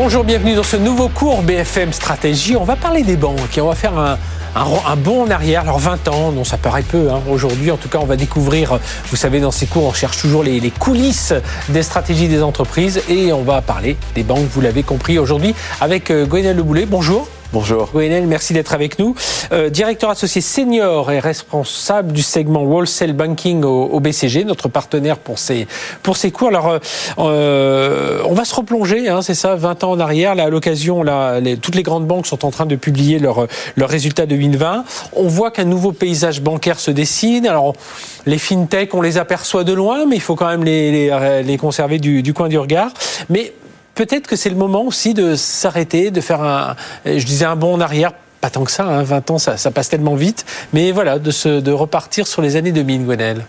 Bonjour, bienvenue dans ce nouveau cours BFM Stratégie. On va parler des banques et on va faire un, un, bond en arrière. Alors 20 ans, non, ça paraît peu hein. aujourd'hui. En tout cas, on va découvrir, vous savez, dans ces cours, on cherche toujours les, coulisses des stratégies des entreprises et on va parler des banques, vous l'avez compris aujourd'hui, avec euh, Gwenelle Leboulet. Bonjour. Bonjour. Gwenel, merci d'être avec nous. Euh, directeur associé senior et responsable du segment Wholesale Banking au, BCG, notre partenaire pour ces, pour ces cours. Alors, euh, euh, on va se replonger, hein, c'est ça, 20 ans en arrière. Là, à l'occasion, là, toutes les grandes banques sont en train de publier leurs leur résultats de 2020. On voit qu'un nouveau paysage bancaire se dessine. Alors, les fintechs, on les aperçoit de loin, mais il faut quand même les, les, les conserver du, du coin du regard. Mais peut-être que c'est le moment aussi de s'arrêter, de faire un, je disais un bond en arrière, pas tant que ça, 20 hein, ans, ça, passe tellement vite, mais voilà, de, se, de repartir sur les années 2000, Gwenel.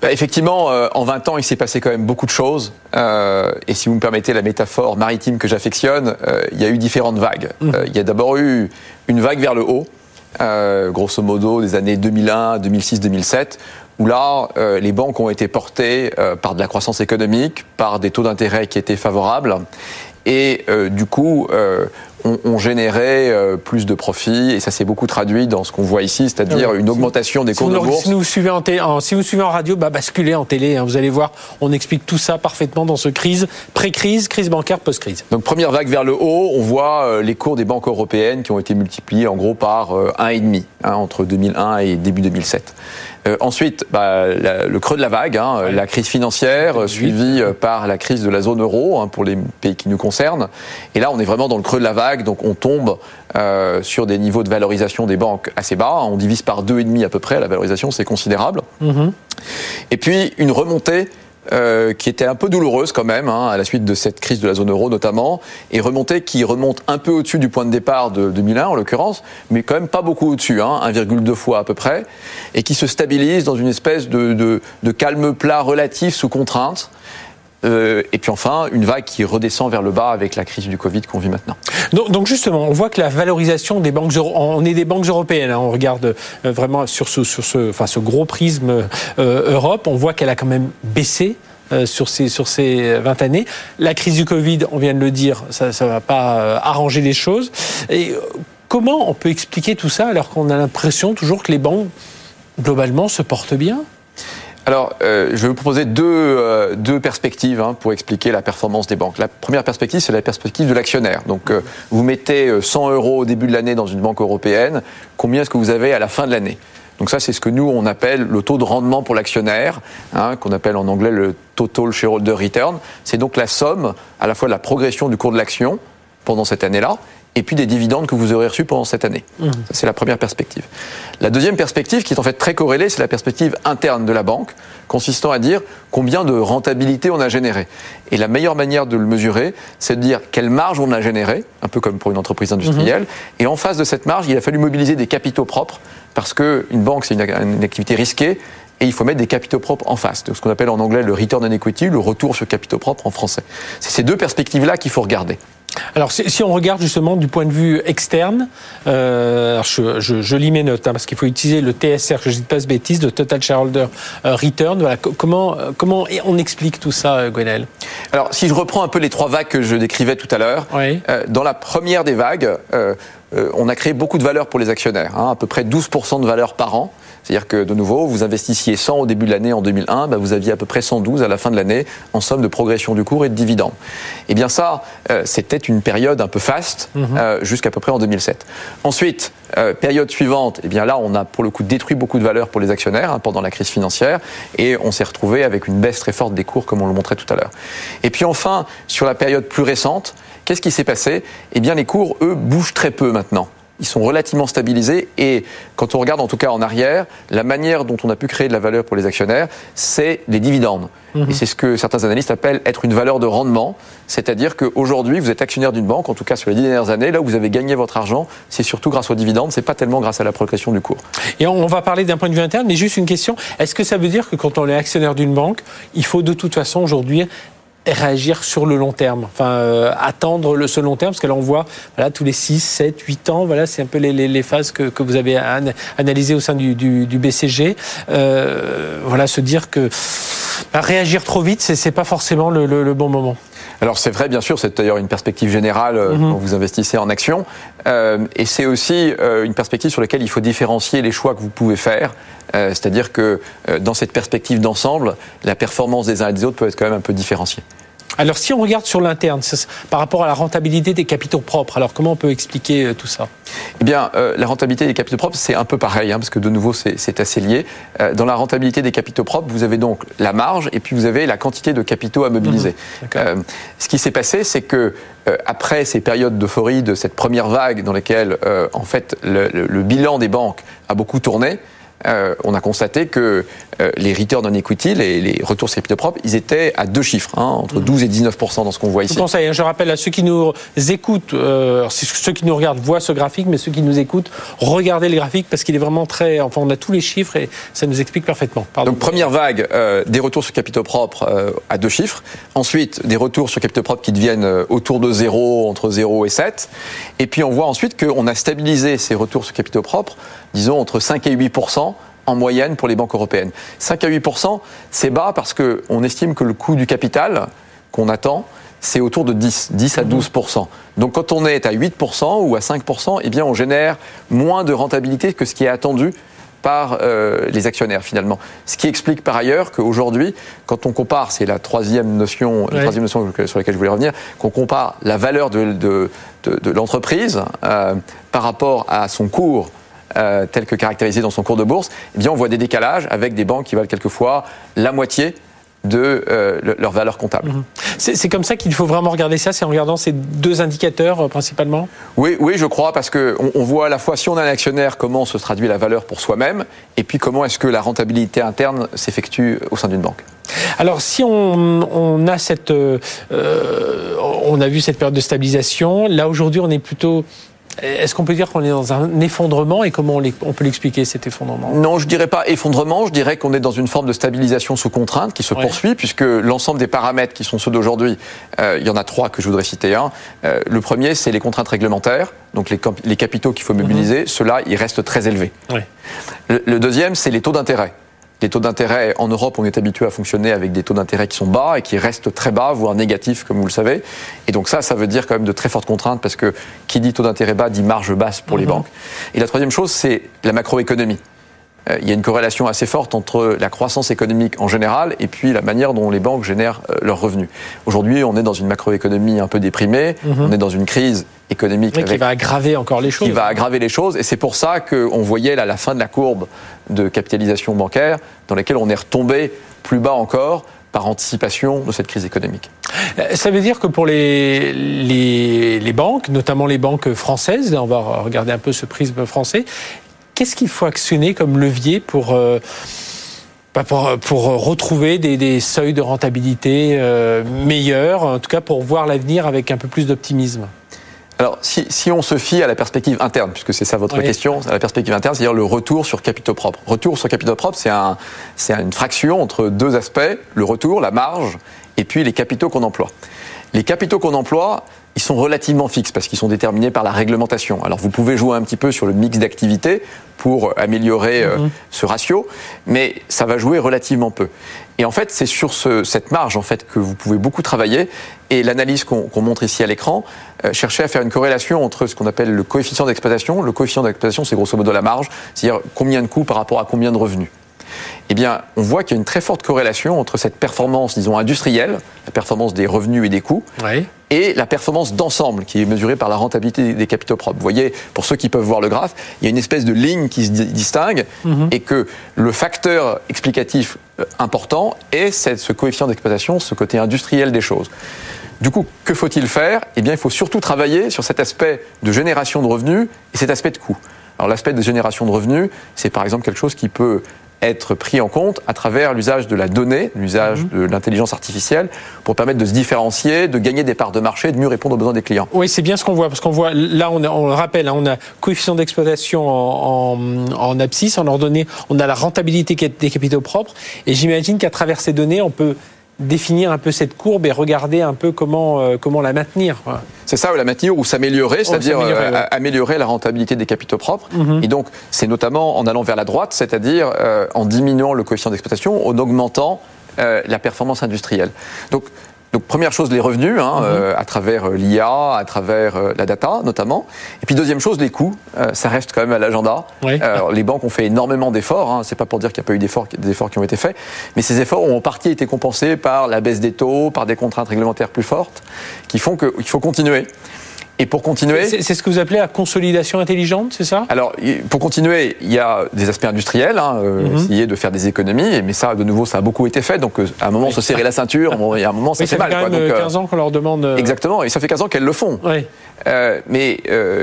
Bah, effectivement, euh, en 20 ans, il s'est passé quand même beaucoup de choses. Euh, et si vous me permettez la métaphore maritime que j'affectionne, euh, il y a eu différentes vagues. Mmh. il y a d'abord eu une vague vers le haut, grosso modo des années 2001, 2006, 2007, où là, euh, les banques ont été portées euh, par de la croissance économique, par des taux d'intérêt qui étaient favorables, et euh, du coup, ont, généré plus de profits, et ça s'est beaucoup traduit dans ce qu'on voit ici, c'est-à-dire une augmentation des cours de bourse. Si vous suivez en, si vous suivez en radio, bah, basculez en télé, hein, vous allez voir, on explique tout ça parfaitement dans ce crise, pré-crise, crise bancaire, post-crise. Donc première vague vers le haut, on voit les cours des banques européennes qui ont été multipliés en gros par 1,5 hein, entre 2001 et début 2007. Euh, ensuite, bah, le creux de la vague, hein, la crise financière suivie euh, par la crise de la zone euro pour les pays qui nous concernent. Et là, on est vraiment dans le creux de la vague, donc on tombe euh, sur des niveaux de valorisation des banques assez bas. On divise par deux et demi à peu près la valorisation, c'est considérable. Mm-hmm. Et puis une remontée euh, qui était un peu douloureuse quand même, hein, à la suite de cette crise de la zone euro notamment, et remontée qui remonte un peu au-dessus du point de départ de 2001 en l'occurrence, mais quand même pas beaucoup au-dessus, hein, 1,2 fois à peu près, et qui se stabilise dans une espèce de, de, de calme plat relatif sous contrainte. Euh, et puis enfin, une vague qui redescend vers le bas avec la crise du Covid qu'on vit maintenant. Donc, justement, on voit que la valorisation des banques, on est des banques européennes, hein, on regarde euh, vraiment sur ce, gros prisme euh, Europe, on voit qu'elle a quand même baissé. sur ces, sur ces 20 années. La crise du Covid, on vient de le dire, ça ne va pas arranger les choses. Et comment on peut expliquer tout ça alors qu'on a l'impression toujours que les banques, globalement, se portent bien? Alors, euh, je vais vous proposer deux, euh, deux perspectives hein, pour expliquer la performance des banques. La première perspective, c'est la perspective de l'actionnaire. Donc, euh, vous mettez 100 euros au début de l'année dans une banque européenne. Combien est-ce que vous avez à la fin de l'année? Donc ça, c'est ce que nous, on appelle le taux de rendement pour l'actionnaire, hein, qu'on appelle en anglais le Total Shareholder Return. C'est donc la somme à la fois de la progression du cours de l'action pendant cette année-là et puis des dividendes que vous aurez reçus pendant cette année. Mmh. C'est la première perspective. La deuxième perspective, qui est en fait très corrélée, c'est la perspective interne de la banque, consistant à dire combien de rentabilité on a généré. Et la meilleure manière de le mesurer, c'est de dire quelle marge on a généré, un peu comme pour une entreprise industrielle, mmh. et en face de cette marge, il a fallu mobiliser des capitaux propres, parce qu'une banque, c'est une, une activité risquée, et il faut mettre des capitaux propres en face, ce qu'on appelle en anglais le return on equity, le retour sur capitaux propres en français. C'est ces deux perspectives-là qu'il faut regarder. Alors, si on regarde justement du point de vue externe, euh, je, je, je, lis mes notes hein, parce qu'il faut utiliser le TSR, que je ne dis pas ce bêtise, de Total Shareholder euh, Return. Voilà, comment, euh, comment on explique tout ça, Gwenel Alors, si je reprends un peu les trois vagues que je décrivais tout à l'heure, oui. euh, dans la première des vagues, euh, on a créé beaucoup de valeur pour les actionnaires, hein, à peu près 12% de valeur par an. C'est-à-dire que, de nouveau, vous investissiez 100 au début de l'année en 2001, bah, vous aviez à peu près 112 à la fin de l'année en somme de progression du cours et de dividendes. Eh bien ça, euh, c'était une période un peu faste mhm. euh, jusqu'à peu près en 2007. Ensuite, euh, période suivante, eh bien là, on a pour le coup détruit beaucoup de valeur pour les actionnaires hein, pendant la crise financière et on s'est retrouvé avec une baisse très forte des cours comme on le montrait tout à l'heure. Et puis enfin, sur la période plus récente, qu'est-ce qui s'est passé? Eh bien les cours, eux, bougent très peu maintenant ils sont relativement stabilisés et quand on regarde en tout cas en arrière, la manière dont on a pu créer de la valeur pour les actionnaires, c'est les dividendes. Mhm. Et c'est ce que certains analystes appellent être une valeur de rendement, c'est-à-dire qu'aujourd'hui, vous êtes actionnaire d'une banque, en tout cas sur les dix dernières années, là où vous avez gagné votre argent, c'est surtout grâce aux dividendes, c'est pas tellement grâce à la progression du cours. Et on va parler d'un point de vue interne, mais juste une question, est-ce que ça veut dire que quand on est actionnaire d'une banque, il faut de toute façon aujourd'hui réagir sur le long terme, enfin euh, attendre le, ce long terme, parce que là on voit voilà, tous les 6, 7, 8 ans, voilà, c'est un peu les, les, les phases que, que, vous avez an analysées au sein du, du, BCG. Euh, voilà, se dire que bah, réagir trop vite, c'est pas forcément le, le bon moment. Alors c'est vrai, bien sûr, c'est d'ailleurs une perspective générale euh, mhm. quand vous investissez en actions, euh, et c'est aussi euh, une perspective sur laquelle il faut différencier les choix que vous pouvez faire. C'est-à-dire que dans cette perspective d'ensemble, la performance des uns et des autres peut être quand même un peu différenciée. Alors si on regarde sur l'interne, par rapport à la rentabilité des capitaux propres, alors comment on peut expliquer euh, tout ça? Eh bien, euh, la rentabilité des capitaux propres, c'est un peu pareil, hein, parce que de nouveau, c'est assez lié. Euh, dans la rentabilité des capitaux propres, vous avez donc la marge et puis vous avez la quantité de capitaux à mobiliser. Mmh, ce qui s'est passé, c'est que après ces périodes d'euphorie de cette première vague dans lesquelles, en fait, le bilan des banques a beaucoup tourné, euh, on a constaté que euh, les returns on equity, les, les, retours sur capitaux propres, ils étaient à deux chiffres, hein, entre 12 mmh. et 19% dans ce qu'on voit ici. Hein, je rappelle à ceux qui nous écoutent, euh, ceux qui nous regardent voient ce graphique, mais ceux qui nous écoutent, regardez le graphique parce qu'il est vraiment très. Enfin, on a tous les chiffres et ça nous explique parfaitement. Donc première vague, des retours sur capitaux propres à deux chiffres. Ensuite, des retours sur capitaux propres qui deviennent autour de 0, entre 0 et 7. Et puis on voit ensuite qu'on a stabilisé ces retours sur capitaux propres disons, entre 5 et 8 en moyenne pour les banques européennes. 5 à 8 c'est bas parce qu'on estime que le coût du capital qu'on attend, c'est autour de 10, 10 à 12% Donc quand on est à 8% ou à 5 eh bien on génère moins de rentabilité que ce qui est attendu par euh, les actionnaires finalement. Ce qui explique par ailleurs qu'aujourd'hui, quand on compare, c'est la troisième notion, la troisième notion sur laquelle je voulais revenir, qu'on compare la valeur de, de, de, l'entreprise euh, par rapport à son cours euh, tel que caractérisé dans son cours de bourse, eh bien on voit des décalages avec des banques qui valent quelquefois la moitié de euh, leur valeur comptable. Mhm. C'est comme ça qu'il faut vraiment regarder ça, c'est en regardant ces deux indicateurs euh, principalement? Oui, oui, je crois, parce qu'on on voit à la fois si on a un actionnaire, comment se traduit la valeur pour soi-même, et puis comment est-ce que la rentabilité interne s'effectue au sein d'une banque. Alors, si on, a cette, on a vu cette période de stabilisation, là aujourd'hui, on est plutôt est-ce qu'on peut dire qu'on est dans un effondrement et comment on, peut l'expliquer cet effondrement? Non, je dirais pas effondrement, je dirais qu'on est dans une forme de stabilisation sous contrainte qui se poursuit puisque l'ensemble des paramètres qui sont ceux d'aujourd'hui, euh, il y en a trois que je voudrais citer. Un. Euh, le premier, c'est les contraintes réglementaires, donc les, capitaux qu'il faut mobiliser. Mhm. Ceux-là, ils restent très élevés. le deuxième, c'est les taux d'intérêt. Les taux d'intérêt en Europe, on est habitué à fonctionner avec des taux d'intérêt qui sont bas et qui restent très bas, voire négatifs, comme vous le savez. Et donc ça, ça veut dire quand même de très fortes contraintes parce que qui dit taux d'intérêt bas dit marge basse pour les mhm. banques. Et la troisième chose, c'est la macroéconomie. Euh, il y a une corrélation assez forte entre la croissance économique en général et puis la manière dont les banques génèrent euh, leurs revenus. Aujourd'hui, on est dans une macroéconomie un peu déprimée, mhm. on est dans une crise économique qui va aggraver encore les choses. Qui va aggraver les choses, et c'est pour ça qu'on voyait là, la fin de la courbe de capitalisation bancaire, dans laquelle on est retombé plus bas encore par anticipation de cette crise économique. Euh, ça veut dire que pour les, les, les banques, notamment les banques françaises, on va regarder un peu ce prisme français, qu'est-ce qu'il faut actionner comme levier pour, euh, bah, pour, retrouver des, seuils de rentabilité euh, meilleurs, en tout cas pour voir l'avenir avec un peu plus d'optimisme? Alors, si, on se fie à la perspective interne, puisque c'est ça votre question, à la perspective interne, c'est-à-dire le retour sur capitaux propres. Retour sur capitaux propres, c'est un, une fraction entre deux aspects, le retour, la marge, et puis les capitaux qu'on emploie. Les capitaux qu'on emploie, ils sont relativement fixes parce qu'ils sont déterminés par la réglementation. Alors vous pouvez jouer un petit peu sur le mix d'activités pour améliorer euh, mhm. ce ratio, mais ça va jouer relativement peu. Et en fait, c'est sur cette marge en fait que vous pouvez beaucoup travailler. Et l'analyse qu'on montre ici à l'écran euh, cherchait à faire une corrélation entre ce qu'on appelle le coefficient d'exploitation. Le coefficient d'exploitation, c'est grosso modo la marge, c'est-à-dire combien de coûts par rapport à combien de revenus eh bien, on voit qu'il y a une très forte corrélation entre cette performance, disons, industrielle, la performance des revenus et des coûts, et la performance d'ensemble, qui est mesurée par la rentabilité des capitaux propres. Vous voyez, pour ceux qui peuvent voir le graphe, il y a une espèce de ligne qui se distingue, mhm. et que le facteur explicatif euh, important est ce coefficient d'exploitation, ce côté industriel des choses. Du coup, que faut-il faire? Eh bien, il faut surtout travailler sur cet aspect de génération de revenus et cet aspect de coût. Alors l'aspect de génération de revenus, c'est par exemple quelque chose qui peut être pris en compte à travers l'usage de la donnée, l'usage mhm. de l'intelligence artificielle, pour permettre de se différencier, de gagner des parts de marché, de mieux répondre aux besoins des clients. Oui, c'est bien ce qu'on voit, parce qu'on voit, là, on, on le rappelle, hein, on a coefficient d'exploitation en, en, en, abscisse, en ordonnée, on a la rentabilité des capitaux propres, et j'imagine qu'à travers ces données, on peut définir un peu cette courbe et regarder un peu comment, euh, comment la maintenir. C'est ça, la maintenir ou s'améliorer, c'est-à-dire euh, améliorer la rentabilité des capitaux propres. Mhm. Et donc, c'est notamment en allant vers la droite, c'est-à-dire euh, en diminuant le coefficient d'exploitation, en augmentant la performance industrielle. Donc, Donc première chose, les revenus, hein, mhm. euh, à travers euh, l'IA, à travers euh, la data notamment. Et puis deuxième chose, les coûts. ça reste quand même à l'agenda. les banques ont fait énormément d'efforts. Hein. C'est pas pour dire qu'il n'y a pas eu d'efforts, des efforts qui ont été faits, mais ces efforts ont en partie été compensés par la baisse des taux, par des contraintes réglementaires plus fortes, qui font qu'il faut continuer. Et pour continuer. C'est ce que vous appelez la consolidation intelligente, c'est ça? Alors, pour continuer, il y a des aspects industriels, hein, euh, mhm. essayer de faire des économies, mais ça, de nouveau, ça a beaucoup été fait. Donc, euh, à un moment, se serrer la ceinture, y a un moment, ça fait, mal. Ça fait quand même 15 euh, ans qu'on leur demande. Exactement, et ça fait 15 ans qu'elles le font. Oui. mais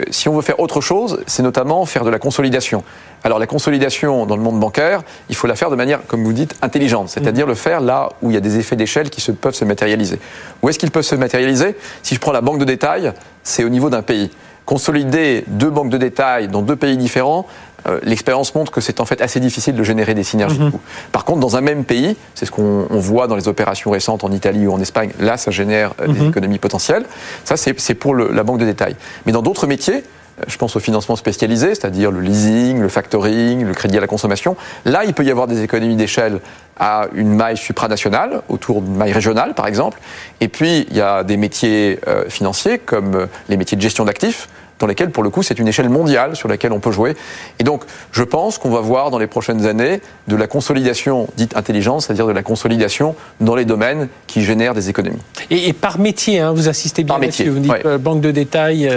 si on veut faire autre chose, c'est notamment faire de la consolidation. Alors la consolidation dans le monde bancaire, il faut la faire de manière, comme vous dites, intelligente, c'est-à-dire mhm. le faire là où il y a des effets d'échelle qui se, peuvent se matérialiser. Où est-ce qu'ils peuvent se matérialiser? Si je prends la banque de détail, c'est au niveau d'un pays. Consolider deux banques de détail dans deux pays différents, euh, l'expérience montre que c'est en fait assez difficile de générer des synergies de mhm. coûts. Par contre, dans un même pays, c'est ce qu'on voit dans les opérations récentes en Italie ou en Espagne, là, ça génère euh, des mhm. économies potentielles. Ça, c'est pour la banque de détail. Mais dans d'autres métiers, je pense au financement spécialisé, c'est-à-dire le leasing, le factoring, le crédit à la consommation. Là, il peut y avoir des économies d'échelle à une maille supranationale, autour d'une maille régionale par exemple. Et puis, il y a des métiers euh, financiers comme euh, les métiers de gestion d'actifs, dans lesquels, pour le coup, c'est une échelle mondiale sur laquelle on peut jouer. Et donc, je pense qu'on va voir dans les prochaines années de la consolidation dite intelligente, c'est-à-dire de la consolidation dans les domaines qui génèrent des économies. Et, par métier, hein, vous assistez bien par métier, vous dites euh, banque de détail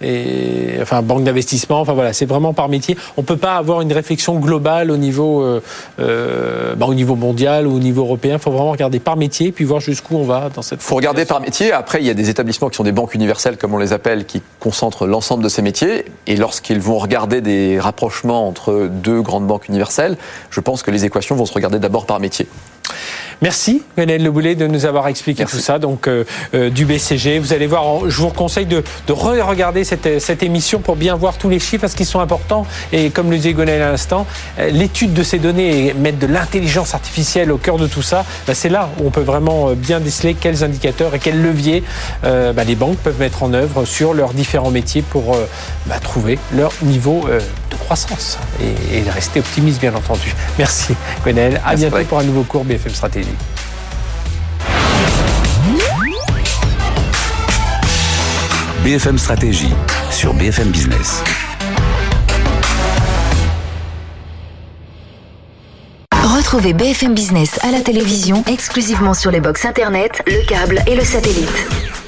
et enfin banque d'investissement. Enfin voilà, c'est vraiment par métier. On peut pas avoir une réflexion globale au niveau euh, euh bah, au niveau mondial ou au niveau européen. Il faut vraiment regarder par métier puis voir jusqu'où on va dans cette. Faut regarder par métier. Après, il y a des établissements qui sont des banques universelles comme on les appelle, qui concentrent l'ensemble de ces métiers. Et lorsqu'ils vont regarder des rapprochements entre deux grandes banques universelles, je pense que les équations vont se regarder d'abord par métier. Merci Lionel Le Boulet de nous avoir expliqué tout ça donc euh, euh, du BCG. Vous allez voir, je vous conseille de, de re-regarder cette, cette, émission pour bien voir tous les chiffres parce qu'ils sont importants. Et comme le disait Gonel à l'instant, euh, l'étude de ces données et mettre de l'intelligence artificielle au cœur de tout ça, bah, c'est là où on peut vraiment bien déceler quels indicateurs et quels leviers bah, les banques peuvent mettre en œuvre sur leurs différents métiers pour bah, trouver leur niveau de croissance et, et, rester optimiste bien entendu. Merci Gonel. À bientôt pour un nouveau cours BFM Stratégie. BFM Stratégie sur BFM Business. Retrouvez BFM Business à la télévision exclusivement sur les box Internet, le câble et le satellite.